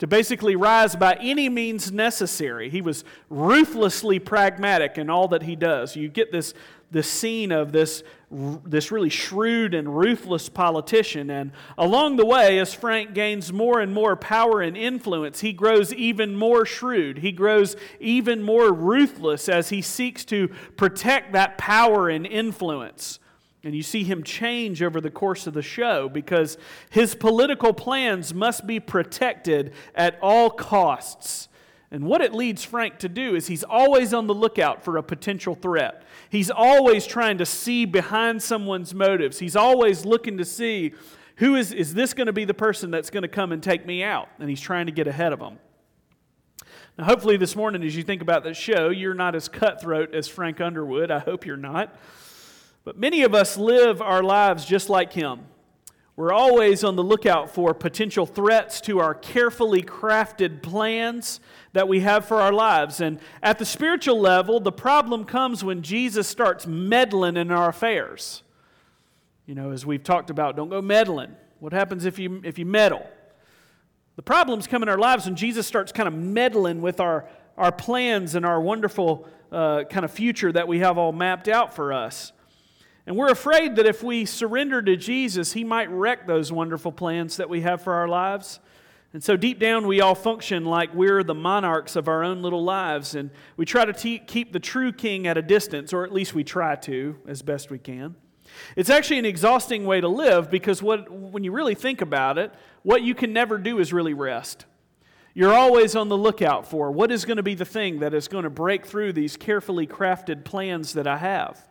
to basically rise by any means necessary. He was ruthlessly pragmatic in all that he does. You get this, this scene of this, this really shrewd and ruthless politician. And along the way, as Frank gains more and more power and influence, he grows even more shrewd. He grows even more ruthless as he seeks to protect that power and influence. And you see him change over the course of the show because his political plans must be protected at all costs. And what it leads Frank to do is he's always on the lookout for a potential threat. He's always trying to see behind someone's motives. He's always looking to see who is, is this going to be the person that's going to come and take me out? And he's trying to get ahead of them. Now, hopefully, this morning, as you think about this show, you're not as cutthroat as Frank Underwood. I hope you're not. But many of us live our lives just like him. We're always on the lookout for potential threats to our carefully crafted plans that we have for our lives. And at the spiritual level, the problem comes when Jesus starts meddling in our affairs. You know, as we've talked about, don't go meddling. What happens if you, if you meddle? The problems come in our lives when Jesus starts kind of meddling with our, our plans and our wonderful uh, kind of future that we have all mapped out for us. And we're afraid that if we surrender to Jesus, He might wreck those wonderful plans that we have for our lives. And so, deep down, we all function like we're the monarchs of our own little lives, and we try to te- keep the true king at a distance, or at least we try to as best we can. It's actually an exhausting way to live because what, when you really think about it, what you can never do is really rest. You're always on the lookout for what is going to be the thing that is going to break through these carefully crafted plans that I have.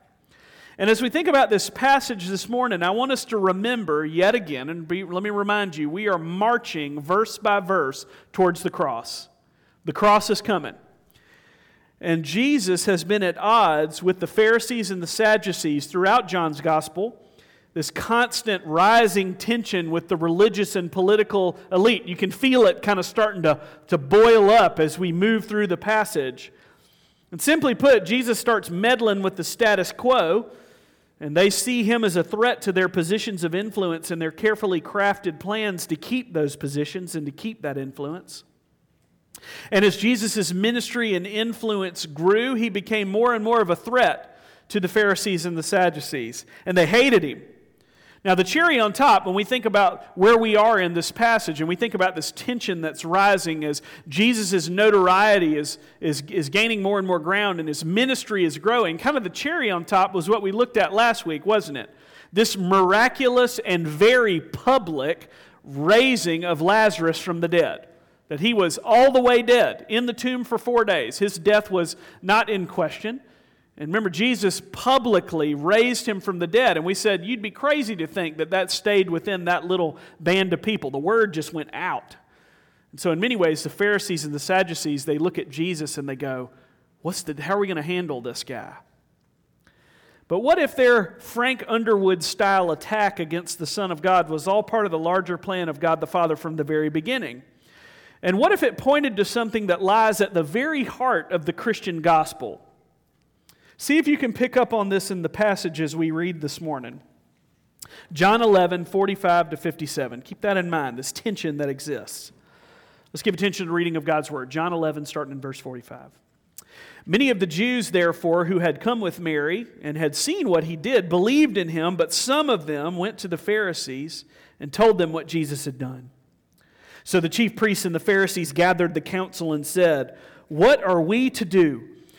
And as we think about this passage this morning, I want us to remember yet again, and be, let me remind you, we are marching verse by verse towards the cross. The cross is coming. And Jesus has been at odds with the Pharisees and the Sadducees throughout John's gospel. This constant rising tension with the religious and political elite. You can feel it kind of starting to, to boil up as we move through the passage. And simply put, Jesus starts meddling with the status quo and they see him as a threat to their positions of influence and their carefully crafted plans to keep those positions and to keep that influence. And as Jesus' ministry and influence grew, he became more and more of a threat to the Pharisees and the Sadducees. And they hated him. Now, the cherry on top, when we think about where we are in this passage and we think about this tension that's rising as Jesus' notoriety is, is, is gaining more and more ground and his ministry is growing, kind of the cherry on top was what we looked at last week, wasn't it? This miraculous and very public raising of Lazarus from the dead. That he was all the way dead in the tomb for four days. His death was not in question. And remember, Jesus publicly raised him from the dead. And we said, you'd be crazy to think that that stayed within that little band of people. The word just went out. And so, in many ways, the Pharisees and the Sadducees, they look at Jesus and they go, What's the, how are we going to handle this guy? But what if their Frank Underwood style attack against the Son of God was all part of the larger plan of God the Father from the very beginning? And what if it pointed to something that lies at the very heart of the Christian gospel? See if you can pick up on this in the passages we read this morning. John 11, 45 to 57. Keep that in mind, this tension that exists. Let's give attention to the reading of God's word. John 11, starting in verse 45. Many of the Jews, therefore, who had come with Mary and had seen what he did, believed in him, but some of them went to the Pharisees and told them what Jesus had done. So the chief priests and the Pharisees gathered the council and said, What are we to do?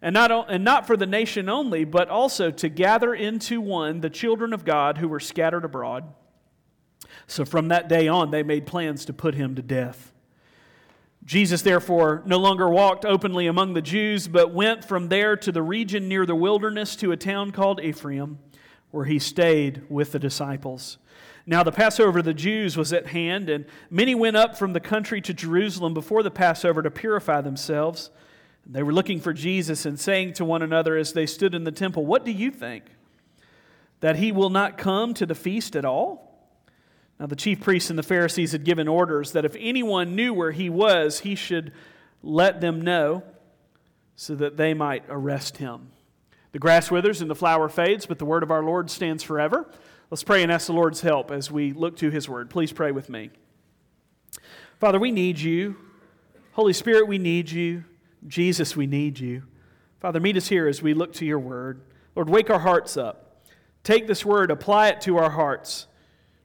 and not, and not for the nation only, but also to gather into one the children of God who were scattered abroad. So from that day on, they made plans to put him to death. Jesus, therefore, no longer walked openly among the Jews, but went from there to the region near the wilderness to a town called Ephraim, where he stayed with the disciples. Now, the Passover of the Jews was at hand, and many went up from the country to Jerusalem before the Passover to purify themselves. They were looking for Jesus and saying to one another as they stood in the temple, What do you think? That he will not come to the feast at all? Now, the chief priests and the Pharisees had given orders that if anyone knew where he was, he should let them know so that they might arrest him. The grass withers and the flower fades, but the word of our Lord stands forever. Let's pray and ask the Lord's help as we look to his word. Please pray with me. Father, we need you. Holy Spirit, we need you. Jesus, we need you. Father, meet us here as we look to your word. Lord, wake our hearts up. Take this word, apply it to our hearts.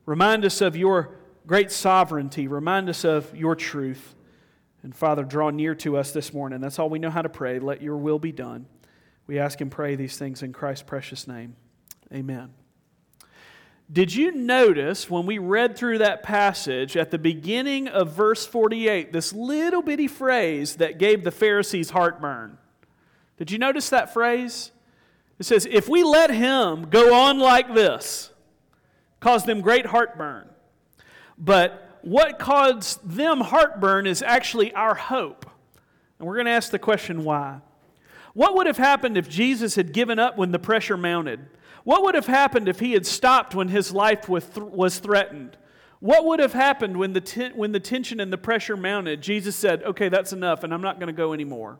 Remind us of your great sovereignty. Remind us of your truth. And Father, draw near to us this morning. That's all we know how to pray. Let your will be done. We ask and pray these things in Christ's precious name. Amen. Did you notice when we read through that passage at the beginning of verse 48, this little bitty phrase that gave the Pharisees heartburn? Did you notice that phrase? It says, If we let him go on like this, cause them great heartburn. But what caused them heartburn is actually our hope. And we're going to ask the question why. What would have happened if Jesus had given up when the pressure mounted? What would have happened if he had stopped when his life was, th- was threatened? What would have happened when the, ten- when the tension and the pressure mounted? Jesus said, Okay, that's enough, and I'm not going to go anymore.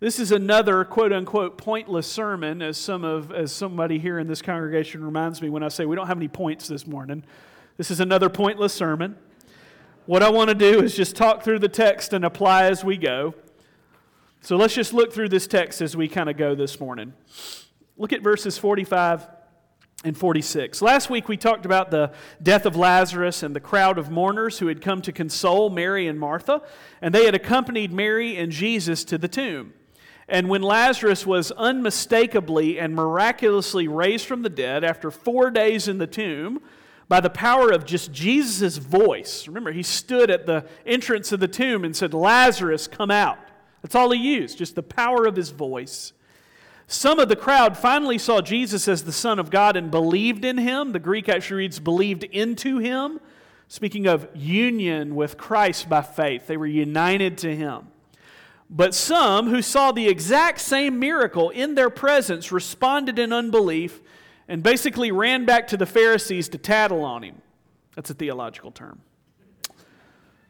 This is another quote unquote pointless sermon, as, some of, as somebody here in this congregation reminds me when I say we don't have any points this morning. This is another pointless sermon. What I want to do is just talk through the text and apply as we go. So let's just look through this text as we kind of go this morning. Look at verses 45 and 46. Last week we talked about the death of Lazarus and the crowd of mourners who had come to console Mary and Martha, and they had accompanied Mary and Jesus to the tomb. And when Lazarus was unmistakably and miraculously raised from the dead after four days in the tomb, by the power of just Jesus' voice, remember, he stood at the entrance of the tomb and said, Lazarus, come out. That's all he used, just the power of his voice. Some of the crowd finally saw Jesus as the Son of God and believed in him. The Greek actually reads believed into him. Speaking of union with Christ by faith, they were united to him. But some who saw the exact same miracle in their presence responded in unbelief and basically ran back to the Pharisees to tattle on him. That's a theological term.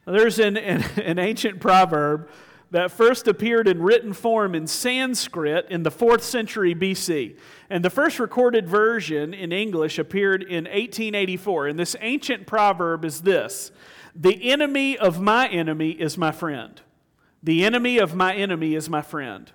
There's an, an, an ancient proverb that first appeared in written form in Sanskrit in the 4th century BC. And the first recorded version in English appeared in 1884. And this ancient proverb is this The enemy of my enemy is my friend. The enemy of my enemy is my friend.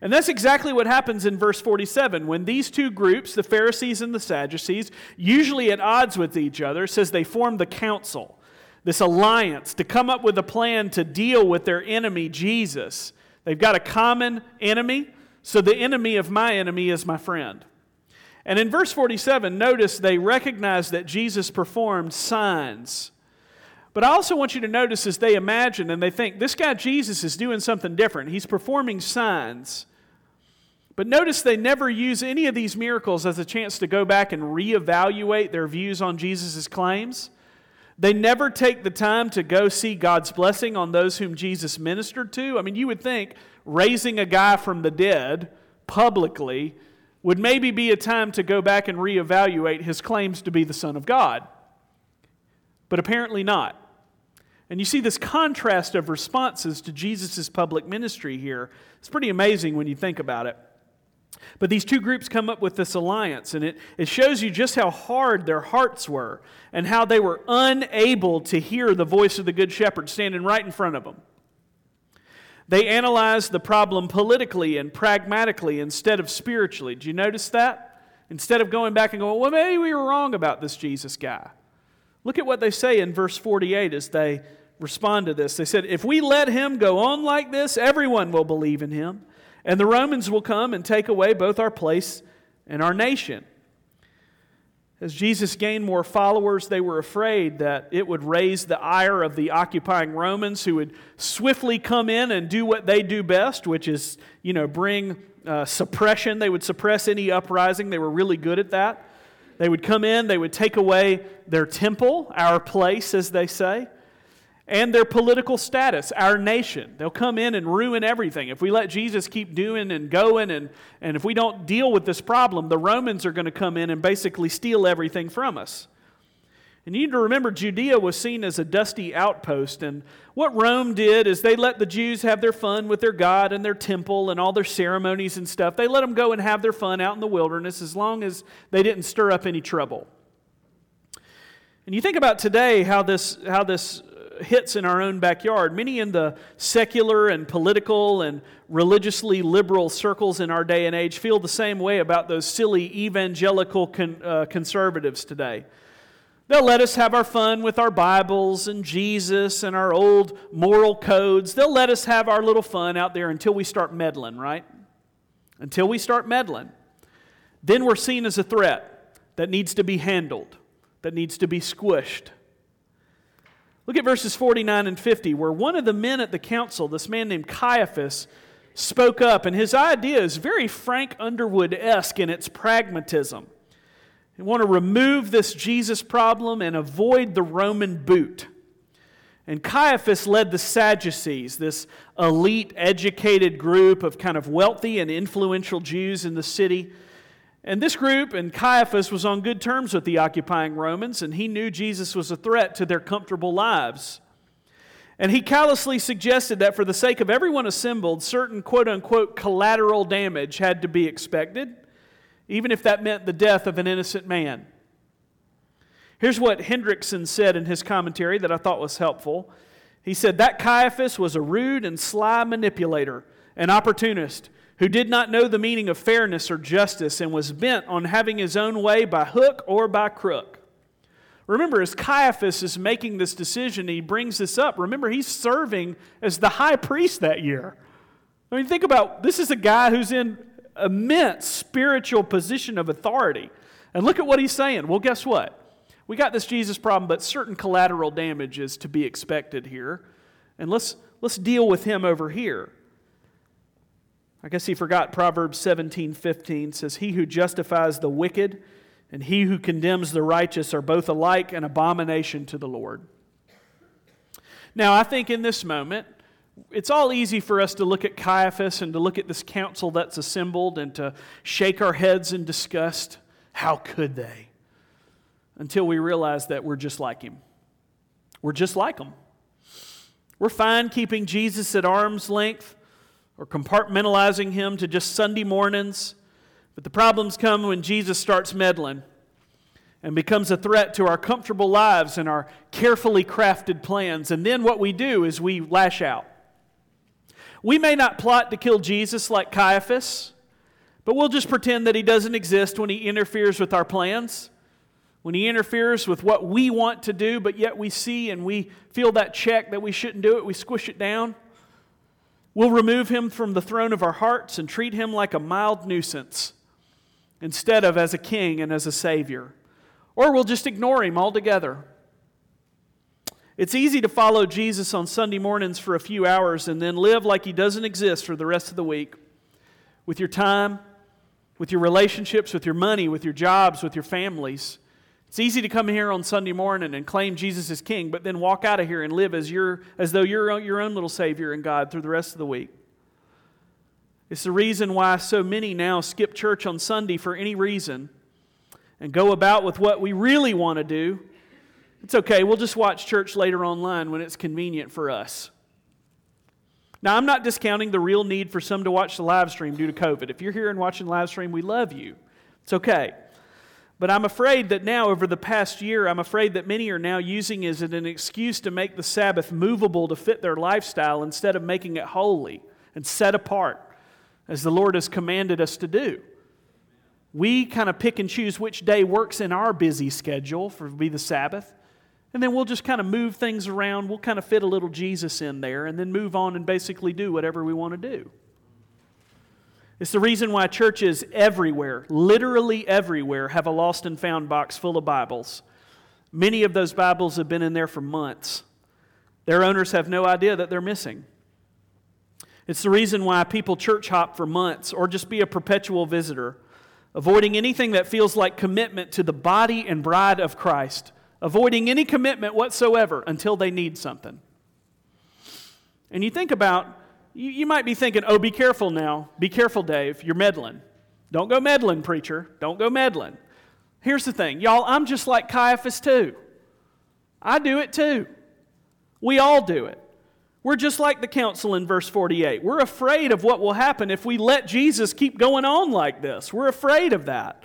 And that's exactly what happens in verse 47 when these two groups, the Pharisees and the Sadducees, usually at odds with each other, says they form the council this alliance to come up with a plan to deal with their enemy, Jesus. They've got a common enemy, so the enemy of my enemy is my friend. And in verse 47, notice they recognize that Jesus performed signs. But I also want you to notice as they imagine and they think, this guy Jesus is doing something different. He's performing signs. But notice they never use any of these miracles as a chance to go back and reevaluate their views on Jesus' claims. They never take the time to go see God's blessing on those whom Jesus ministered to. I mean, you would think raising a guy from the dead publicly would maybe be a time to go back and reevaluate his claims to be the Son of God. But apparently not. And you see this contrast of responses to Jesus' public ministry here. It's pretty amazing when you think about it. But these two groups come up with this alliance, and it, it shows you just how hard their hearts were and how they were unable to hear the voice of the Good Shepherd standing right in front of them. They analyzed the problem politically and pragmatically instead of spiritually. Do you notice that? Instead of going back and going, well, maybe we were wrong about this Jesus guy. Look at what they say in verse 48 as they respond to this. They said, If we let him go on like this, everyone will believe in him and the Romans will come and take away both our place and our nation. As Jesus gained more followers, they were afraid that it would raise the ire of the occupying Romans who would swiftly come in and do what they do best, which is, you know, bring uh, suppression. They would suppress any uprising. They were really good at that. They would come in, they would take away their temple, our place, as they say and their political status, our nation. They'll come in and ruin everything. If we let Jesus keep doing and going, and, and if we don't deal with this problem, the Romans are going to come in and basically steal everything from us. And you need to remember, Judea was seen as a dusty outpost. And what Rome did is they let the Jews have their fun with their God and their temple and all their ceremonies and stuff. They let them go and have their fun out in the wilderness as long as they didn't stir up any trouble. And you think about today how this, how this hits in our own backyard. Many in the secular and political and religiously liberal circles in our day and age feel the same way about those silly evangelical con, uh, conservatives today. They'll let us have our fun with our Bibles and Jesus and our old moral codes. They'll let us have our little fun out there until we start meddling, right? Until we start meddling. Then we're seen as a threat that needs to be handled, that needs to be squished. Look at verses 49 and 50, where one of the men at the council, this man named Caiaphas, spoke up, and his idea is very Frank Underwood esque in its pragmatism. They want to remove this Jesus problem and avoid the Roman boot. And Caiaphas led the Sadducees, this elite, educated group of kind of wealthy and influential Jews in the city. And this group, and Caiaphas was on good terms with the occupying Romans, and he knew Jesus was a threat to their comfortable lives. And he callously suggested that for the sake of everyone assembled, certain quote unquote collateral damage had to be expected, even if that meant the death of an innocent man. Here's what Hendriksen said in his commentary that I thought was helpful. He said, That Caiaphas was a rude and sly manipulator, an opportunist who did not know the meaning of fairness or justice and was bent on having his own way by hook or by crook. Remember, as Caiaphas is making this decision, he brings this up. Remember, he's serving as the high priest that year. I mean, think about this is a guy who's in immense spiritual position of authority. And look at what he's saying. Well, guess what? We got this Jesus problem, but certain collateral damage is to be expected here. And let's, let's deal with him over here. I guess he forgot Proverbs 17 15 says, He who justifies the wicked and he who condemns the righteous are both alike an abomination to the Lord. Now, I think in this moment, it's all easy for us to look at Caiaphas and to look at this council that's assembled and to shake our heads in disgust. How could they? Until we realize that we're just like him. We're just like him. We're fine keeping Jesus at arm's length or compartmentalizing him to just Sunday mornings. But the problems come when Jesus starts meddling and becomes a threat to our comfortable lives and our carefully crafted plans. And then what we do is we lash out. We may not plot to kill Jesus like Caiaphas, but we'll just pretend that he doesn't exist when he interferes with our plans, when he interferes with what we want to do, but yet we see and we feel that check that we shouldn't do it, we squish it down. We'll remove him from the throne of our hearts and treat him like a mild nuisance instead of as a king and as a savior. Or we'll just ignore him altogether. It's easy to follow Jesus on Sunday mornings for a few hours and then live like he doesn't exist for the rest of the week with your time, with your relationships, with your money, with your jobs, with your families. It's easy to come here on Sunday morning and claim Jesus is king, but then walk out of here and live as, your, as though you're your own little Savior and God through the rest of the week. It's the reason why so many now skip church on Sunday for any reason and go about with what we really want to do. It's okay, we'll just watch church later online when it's convenient for us. Now, I'm not discounting the real need for some to watch the live stream due to COVID. If you're here and watching live stream, we love you. It's okay. But I'm afraid that now, over the past year, I'm afraid that many are now using it as an excuse to make the Sabbath movable to fit their lifestyle instead of making it holy and set apart as the Lord has commanded us to do. We kind of pick and choose which day works in our busy schedule for be the Sabbath. And then we'll just kind of move things around. We'll kind of fit a little Jesus in there and then move on and basically do whatever we want to do. It's the reason why churches everywhere, literally everywhere, have a lost and found box full of Bibles. Many of those Bibles have been in there for months. Their owners have no idea that they're missing. It's the reason why people church hop for months or just be a perpetual visitor, avoiding anything that feels like commitment to the body and bride of Christ, avoiding any commitment whatsoever until they need something. And you think about you, you might be thinking, oh, be careful now. Be careful, Dave. You're meddling. Don't go meddling, preacher. Don't go meddling. Here's the thing, y'all, I'm just like Caiaphas too. I do it too. We all do it. We're just like the council in verse 48. We're afraid of what will happen if we let Jesus keep going on like this. We're afraid of that.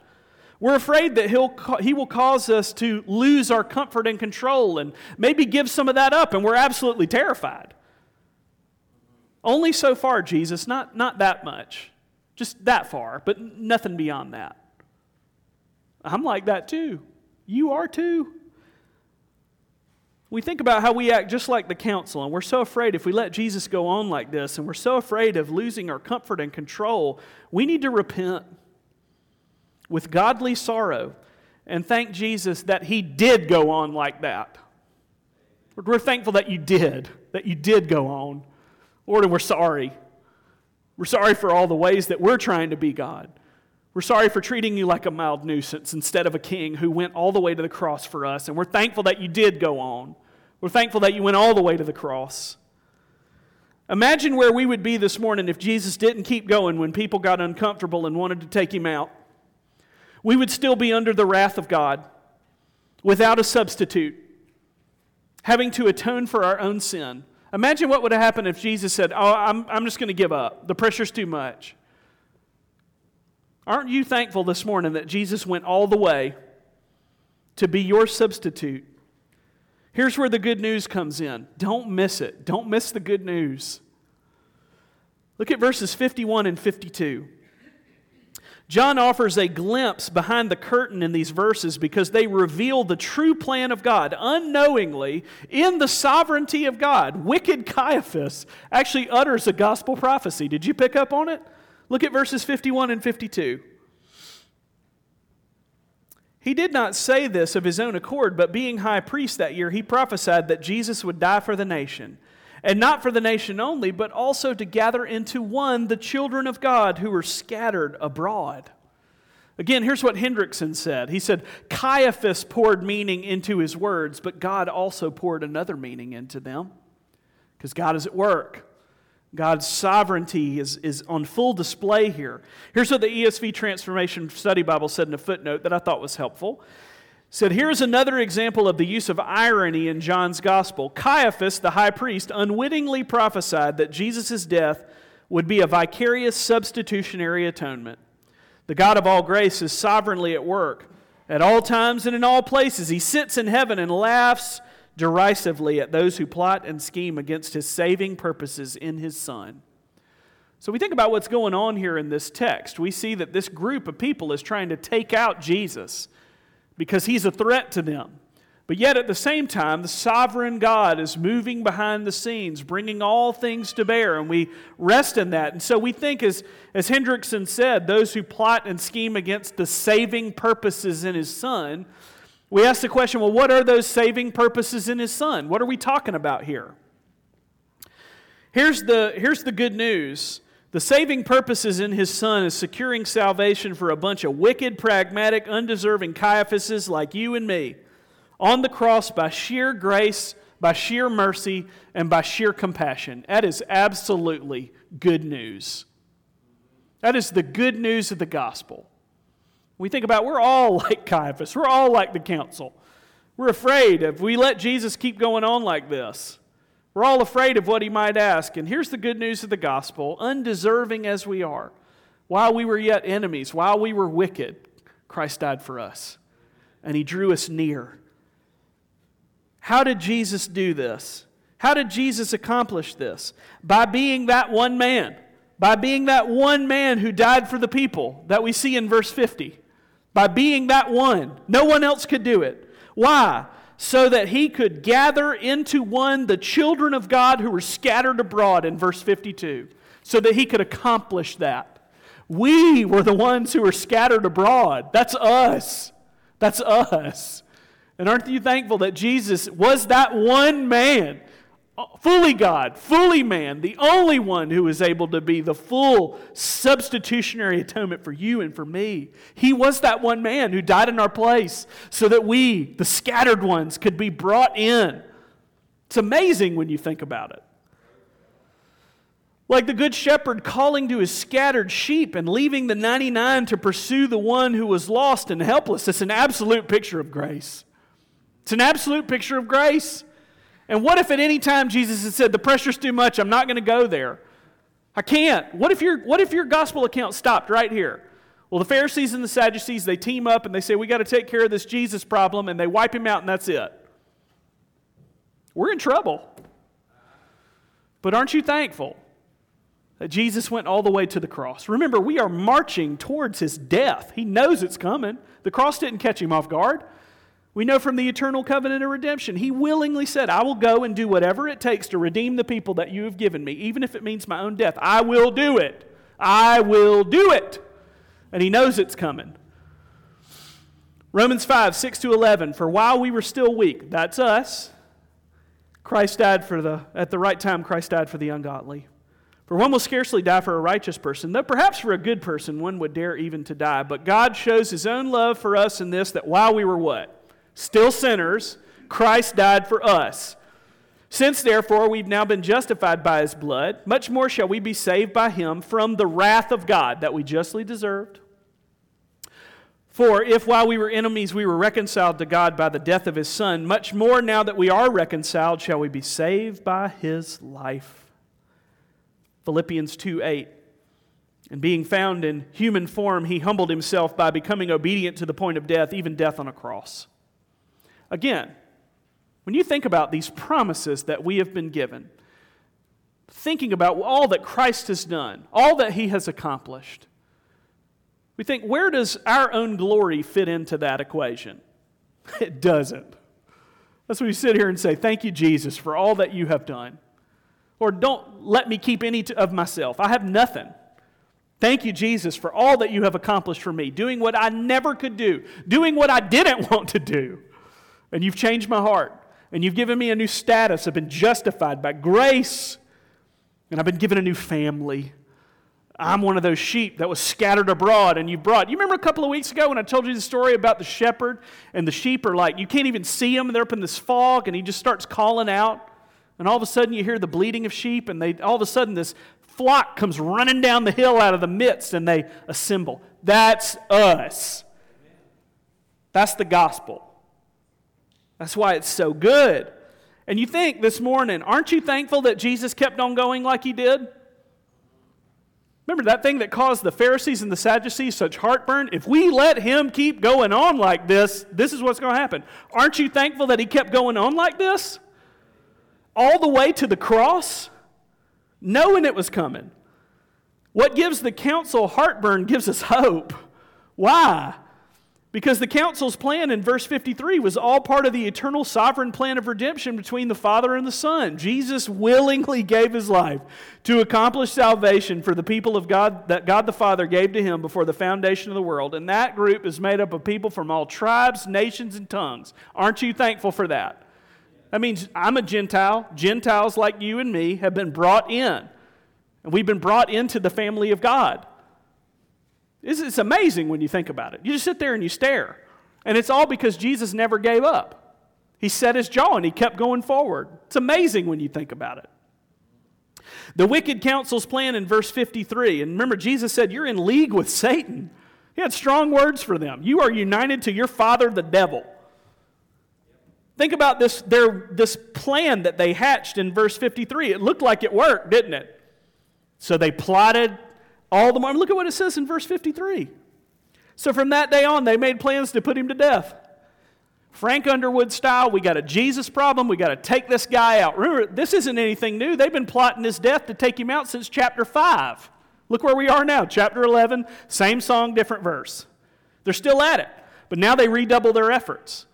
We're afraid that he'll, he will cause us to lose our comfort and control and maybe give some of that up, and we're absolutely terrified. Only so far, Jesus, not, not that much. Just that far, but nothing beyond that. I'm like that too. You are too. We think about how we act just like the council, and we're so afraid if we let Jesus go on like this, and we're so afraid of losing our comfort and control, we need to repent with godly sorrow and thank Jesus that He did go on like that. We're thankful that you did, that you did go on. Lord, and we're sorry. We're sorry for all the ways that we're trying to be God. We're sorry for treating you like a mild nuisance instead of a king who went all the way to the cross for us. And we're thankful that you did go on. We're thankful that you went all the way to the cross. Imagine where we would be this morning if Jesus didn't keep going when people got uncomfortable and wanted to take him out. We would still be under the wrath of God without a substitute, having to atone for our own sin. Imagine what would have happened if Jesus said, Oh, I'm, I'm just going to give up. The pressure's too much. Aren't you thankful this morning that Jesus went all the way to be your substitute? Here's where the good news comes in. Don't miss it. Don't miss the good news. Look at verses 51 and 52. John offers a glimpse behind the curtain in these verses because they reveal the true plan of God. Unknowingly, in the sovereignty of God, wicked Caiaphas actually utters a gospel prophecy. Did you pick up on it? Look at verses 51 and 52. He did not say this of his own accord, but being high priest that year, he prophesied that Jesus would die for the nation and not for the nation only, but also to gather into one the children of God who were scattered abroad. Again, here's what Hendriksen said. He said, Caiaphas poured meaning into his words, but God also poured another meaning into them because God is at work. God's sovereignty is, is on full display here. Here's what the ESV Transformation Study Bible said in a footnote that I thought was helpful said, Here's another example of the use of irony in John's gospel. Caiaphas, the high priest, unwittingly prophesied that Jesus' death would be a vicarious substitutionary atonement. The God of all grace is sovereignly at work. At all times and in all places, he sits in heaven and laughs derisively at those who plot and scheme against his saving purposes in his Son. So we think about what's going on here in this text. We see that this group of people is trying to take out Jesus because he's a threat to them. But yet, at the same time, the sovereign God is moving behind the scenes, bringing all things to bear, and we rest in that. And so we think, as, as Hendriksen said, those who plot and scheme against the saving purposes in his Son, we ask the question well, what are those saving purposes in his Son? What are we talking about here? Here's the, here's the good news the saving purposes in his son is securing salvation for a bunch of wicked, pragmatic, undeserving Caiaphases like you and me on the cross by sheer grace, by sheer mercy, and by sheer compassion. That is absolutely good news. That is the good news of the gospel. We think about we're all like Caiaphas, we're all like the council. We're afraid if we let Jesus keep going on like this. We're all afraid of what he might ask. And here's the good news of the gospel undeserving as we are, while we were yet enemies, while we were wicked, Christ died for us. And he drew us near. How did Jesus do this? How did Jesus accomplish this? By being that one man. By being that one man who died for the people that we see in verse 50. By being that one. No one else could do it. Why? So that he could gather into one the children of God who were scattered abroad in verse 52, so that he could accomplish that. We were the ones who were scattered abroad. That's us. That's us. And aren't you thankful that Jesus was that one man, fully God, fully man, the only one who was able to be the full substitutionary atonement for you and for me? He was that one man who died in our place so that we, the scattered ones, could be brought in. It's amazing when you think about it. Like the good shepherd calling to his scattered sheep and leaving the 99 to pursue the one who was lost and helpless. It's an absolute picture of grace. It's an absolute picture of grace. And what if at any time Jesus had said, The pressure's too much, I'm not going to go there? I can't. What if, your, what if your gospel account stopped right here? Well, the Pharisees and the Sadducees, they team up and they say, We got to take care of this Jesus problem, and they wipe him out, and that's it. We're in trouble. But aren't you thankful that Jesus went all the way to the cross? Remember, we are marching towards his death. He knows it's coming. The cross didn't catch him off guard. We know from the eternal covenant of redemption, he willingly said, I will go and do whatever it takes to redeem the people that you have given me, even if it means my own death. I will do it. I will do it. And he knows it's coming. Romans 5, 6 to 11. For while we were still weak, that's us, Christ died for the, at the right time, Christ died for the ungodly. For one will scarcely die for a righteous person, though perhaps for a good person one would dare even to die. But God shows his own love for us in this that while we were what? Still sinners, Christ died for us. Since therefore we've now been justified by his blood, much more shall we be saved by him from the wrath of God that we justly deserved. For if while we were enemies we were reconciled to God by the death of his Son, much more now that we are reconciled shall we be saved by his life. Philippians 2 8. And being found in human form, he humbled himself by becoming obedient to the point of death, even death on a cross. Again, when you think about these promises that we have been given, thinking about all that Christ has done, all that he has accomplished, we think, where does our own glory fit into that equation? It doesn't. That's why we sit here and say, Thank you, Jesus, for all that you have done. Or don't let me keep any of myself. I have nothing. Thank you, Jesus, for all that you have accomplished for me, doing what I never could do, doing what I didn't want to do. And you've changed my heart. And you've given me a new status. I've been justified by grace. And I've been given a new family. I'm one of those sheep that was scattered abroad and you brought. You remember a couple of weeks ago when I told you the story about the shepherd and the sheep are like, you can't even see them. They're up in this fog and he just starts calling out. And all of a sudden you hear the bleating of sheep and they, all of a sudden this flock comes running down the hill out of the midst and they assemble. That's us. That's the gospel. That's why it's so good. And you think this morning, aren't you thankful that Jesus kept on going like he did? Remember that thing that caused the Pharisees and the Sadducees such heartburn? If we let him keep going on like this, this is what's going to happen. Aren't you thankful that he kept going on like this? All the way to the cross, knowing it was coming. What gives the council heartburn gives us hope. Why? Because the council's plan in verse 53 was all part of the eternal sovereign plan of redemption between the Father and the Son. Jesus willingly gave his life to accomplish salvation for the people of God that God the Father gave to him before the foundation of the world. And that group is made up of people from all tribes, nations, and tongues. Aren't you thankful for that? That means I'm a Gentile. Gentiles like you and me have been brought in. And we've been brought into the family of God. It's, it's amazing when you think about it. You just sit there and you stare. And it's all because Jesus never gave up. He set his jaw and he kept going forward. It's amazing when you think about it. The wicked council's plan in verse 53, and remember, Jesus said, You're in league with Satan. He had strong words for them. You are united to your father, the devil. Think about this, their, this plan that they hatched in verse 53. It looked like it worked, didn't it? So they plotted all the more. Look at what it says in verse 53. So from that day on, they made plans to put him to death. Frank Underwood style, we got a Jesus problem. We got to take this guy out. Remember, this isn't anything new. They've been plotting his death to take him out since chapter 5. Look where we are now, chapter 11, same song, different verse. They're still at it, but now they redouble their efforts.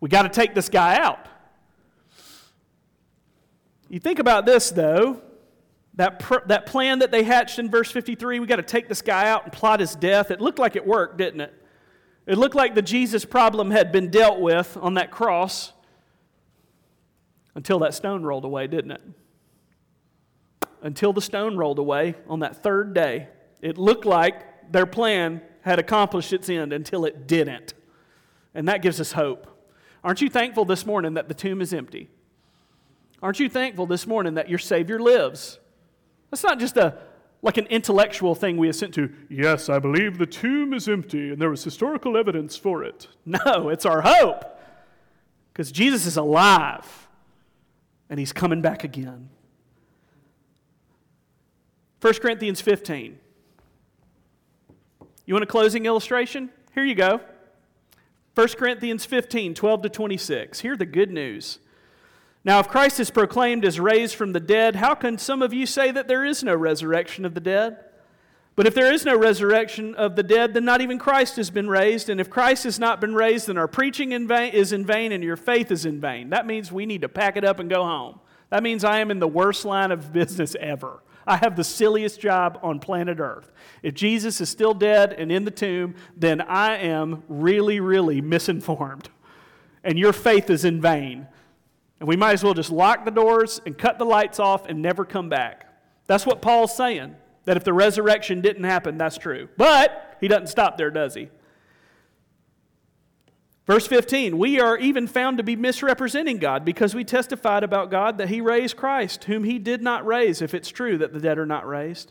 We got to take this guy out. You think about this, though. That, pr- that plan that they hatched in verse 53, we got to take this guy out and plot his death. It looked like it worked, didn't it? It looked like the Jesus problem had been dealt with on that cross until that stone rolled away, didn't it? Until the stone rolled away on that third day. It looked like their plan had accomplished its end until it didn't. And that gives us hope. Aren't you thankful this morning that the tomb is empty? Aren't you thankful this morning that your Savior lives? That's not just a like an intellectual thing we assent to. Yes, I believe the tomb is empty and there was historical evidence for it. No, it's our hope. Because Jesus is alive and he's coming back again. 1 Corinthians 15. You want a closing illustration? Here you go. 1 Corinthians 15, 12 to 26. Hear the good news. Now, if Christ is proclaimed as raised from the dead, how can some of you say that there is no resurrection of the dead? But if there is no resurrection of the dead, then not even Christ has been raised. And if Christ has not been raised, then our preaching in vain, is in vain and your faith is in vain. That means we need to pack it up and go home. That means I am in the worst line of business ever. I have the silliest job on planet Earth. If Jesus is still dead and in the tomb, then I am really, really misinformed. And your faith is in vain. And we might as well just lock the doors and cut the lights off and never come back. That's what Paul's saying. That if the resurrection didn't happen, that's true. But he doesn't stop there, does he? Verse 15, we are even found to be misrepresenting God because we testified about God that he raised Christ, whom he did not raise, if it's true that the dead are not raised.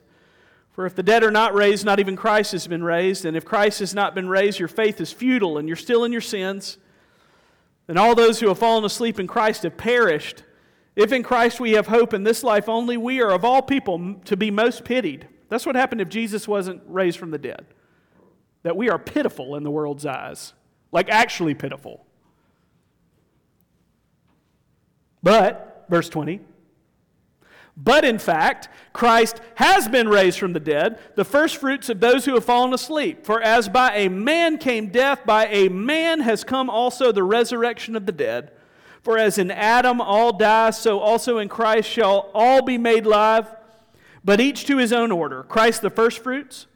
For if the dead are not raised, not even Christ has been raised. And if Christ has not been raised, your faith is futile and you're still in your sins. And all those who have fallen asleep in Christ have perished. If in Christ we have hope in this life only, we are of all people to be most pitied. That's what happened if Jesus wasn't raised from the dead. That we are pitiful in the world's eyes like actually pitiful. But, verse 20, but in fact, Christ has been raised from the dead, the first fruits of those who have fallen asleep. For as by a man came death, by a man has come also the resurrection of the dead. For as in Adam all die, so also in Christ shall all be made alive, but each to his own order. Christ the first fruits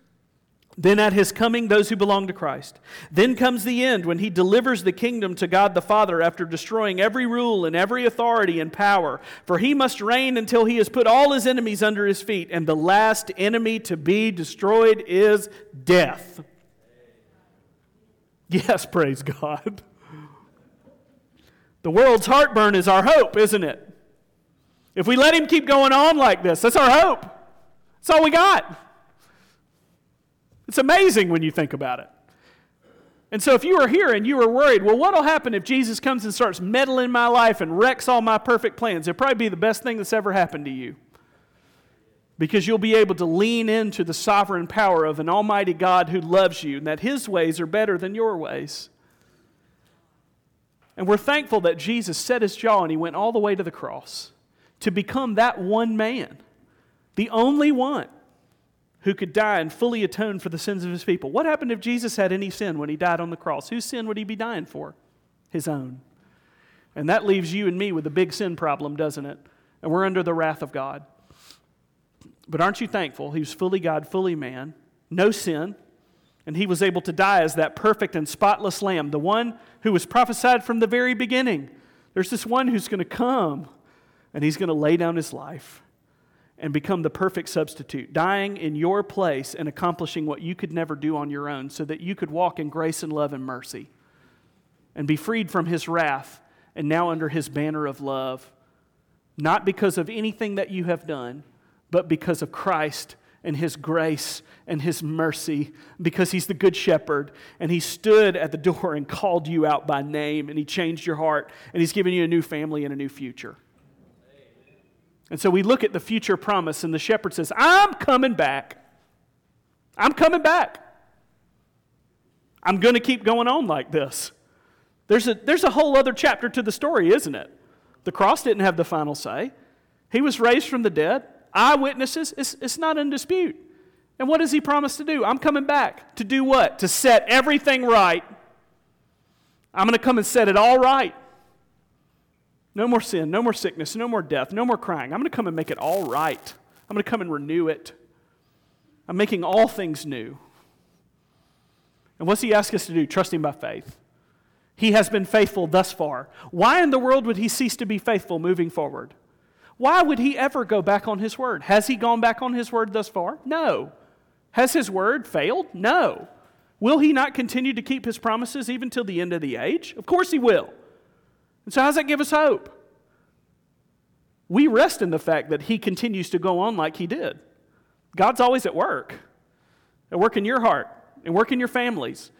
then at his coming, those who belong to Christ. Then comes the end when he delivers the kingdom to God the Father after destroying every rule and every authority and power. For he must reign until he has put all his enemies under his feet, and the last enemy to be destroyed is death. Yes, praise God. The world's heartburn is our hope, isn't it? If we let him keep going on like this, that's our hope. That's all we got. It's amazing when you think about it. And so, if you were here and you were worried, well, what will happen if Jesus comes and starts meddling in my life and wrecks all my perfect plans? It'll probably be the best thing that's ever happened to you. Because you'll be able to lean into the sovereign power of an almighty God who loves you and that his ways are better than your ways. And we're thankful that Jesus set his jaw and he went all the way to the cross to become that one man, the only one who could die and fully atone for the sins of his people. What happened if Jesus had any sin when he died on the cross? Whose sin would he be dying for? His own. And that leaves you and me with a big sin problem, doesn't it? And we're under the wrath of God. But aren't you thankful? He was fully God, fully man, no sin, and he was able to die as that perfect and spotless lamb, the one who was prophesied from the very beginning. There's this one who's going to come, and he's going to lay down his life and become the perfect substitute, dying in your place and accomplishing what you could never do on your own, so that you could walk in grace and love and mercy and be freed from his wrath and now under his banner of love, not because of anything that you have done, but because of Christ and his grace and his mercy, because he's the good shepherd and he stood at the door and called you out by name and he changed your heart and he's given you a new family and a new future. And so we look at the future promise, and the shepherd says, I'm coming back. I'm coming back. I'm going to keep going on like this. There's a, there's a whole other chapter to the story, isn't it? The cross didn't have the final say. He was raised from the dead. Eyewitnesses, it's, it's not in dispute. And what does he promise to do? I'm coming back. To do what? To set everything right. I'm going to come and set it all right. No more sin, no more sickness, no more death, no more crying. I'm going to come and make it all right. I'm going to come and renew it. I'm making all things new. And what's he ask us to do? Trust him by faith. He has been faithful thus far. Why in the world would he cease to be faithful moving forward? Why would he ever go back on his word? Has he gone back on his word thus far? No. Has his word failed? No. Will he not continue to keep his promises even till the end of the age? Of course he will. And so, how does that give us hope? We rest in the fact that he continues to go on like he did. God's always at work, at work in your heart, and work in your families,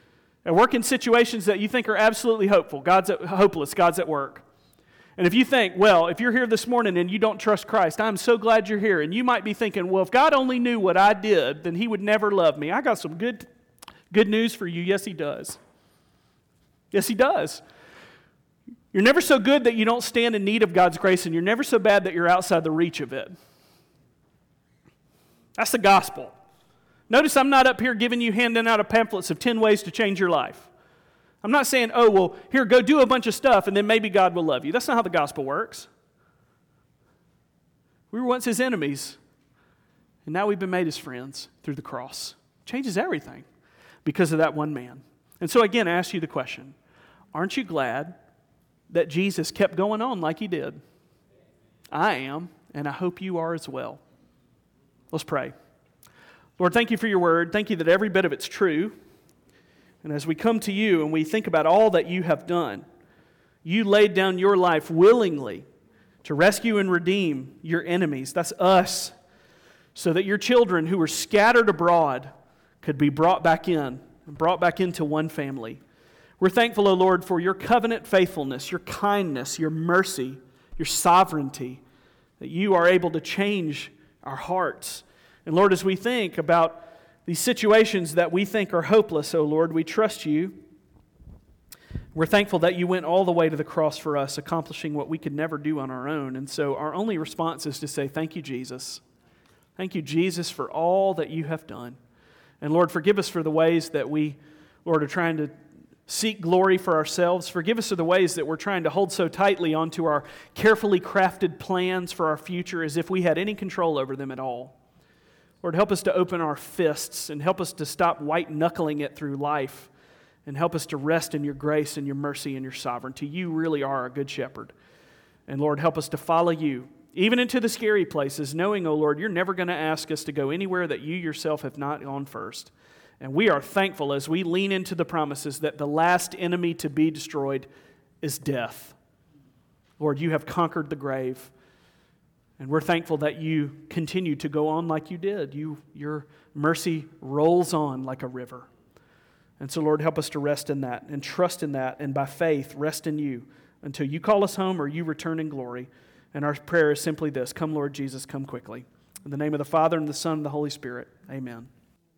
and work in situations that you think are absolutely hopeful. God's at, hopeless. God's at work. And if you think, well, if you're here this morning and you don't trust Christ, I'm so glad you're here. And you might be thinking, well, if God only knew what I did, then he would never love me. I got some good, good news for you. Yes, he does. Yes, he does. You're never so good that you don't stand in need of God's grace, and you're never so bad that you're outside the reach of it. That's the gospel. Notice I'm not up here giving you handing out a pamphlets of 10 ways to change your life. I'm not saying, oh, well, here, go do a bunch of stuff and then maybe God will love you. That's not how the gospel works. We were once his enemies, and now we've been made his friends through the cross. Changes everything because of that one man. And so, again, I ask you the question Aren't you glad that Jesus kept going on like he did? I am, and I hope you are as well. Let's pray. Lord, thank you for your word. Thank you that every bit of it's true. And as we come to you and we think about all that you have done, you laid down your life willingly to rescue and redeem your enemies. That's us. So that your children who were scattered abroad could be brought back in, brought back into one family. We're thankful, O Lord, for your covenant faithfulness, your kindness, your mercy, your sovereignty, that you are able to change our hearts. And Lord, as we think about these situations that we think are hopeless, oh Lord, we trust you. We're thankful that you went all the way to the cross for us, accomplishing what we could never do on our own. And so our only response is to say, Thank you, Jesus. Thank you, Jesus, for all that you have done. And Lord, forgive us for the ways that we, Lord, are trying to seek glory for ourselves. Forgive us of the ways that we're trying to hold so tightly onto our carefully crafted plans for our future as if we had any control over them at all. Lord, help us to open our fists and help us to stop white knuckling it through life and help us to rest in your grace and your mercy and your sovereignty. You really are a good shepherd. And Lord, help us to follow you, even into the scary places, knowing, oh Lord, you're never going to ask us to go anywhere that you yourself have not gone first. And we are thankful as we lean into the promises that the last enemy to be destroyed is death. Lord, you have conquered the grave. And we're thankful that you continue to go on like you did. You, your mercy rolls on like a river. And so, Lord, help us to rest in that and trust in that, and by faith, rest in you until you call us home or you return in glory. And our prayer is simply this Come, Lord Jesus, come quickly. In the name of the Father, and the Son, and the Holy Spirit, amen.